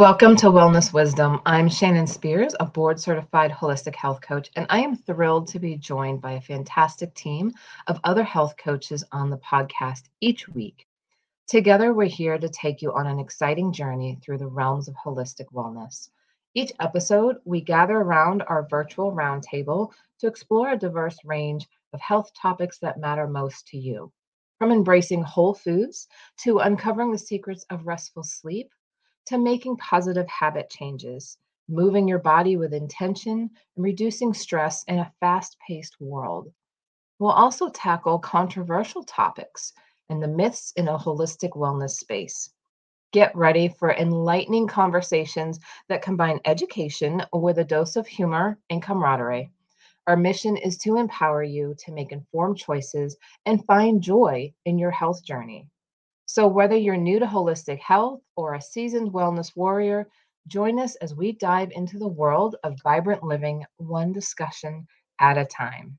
Welcome to Wellness Wisdom. I'm Shannon Spears, a board certified holistic health coach, and I am thrilled to be joined by a fantastic team of other health coaches on the podcast each week. Together, we're here to take you on an exciting journey through the realms of holistic wellness. Each episode, we gather around our virtual roundtable to explore a diverse range of health topics that matter most to you. From embracing whole foods to uncovering the secrets of restful sleep to making positive habit changes, moving your body with intention, and reducing stress in a fast paced world. We'll also tackle controversial topics and the myths in a holistic wellness space. Get ready for enlightening conversations that combine education with a dose of humor and camaraderie. Our mission is to empower you to make informed choices and find joy in your health journey. So, whether you're new to holistic health or a seasoned wellness warrior, join us as we dive into the world of vibrant living one discussion at a time.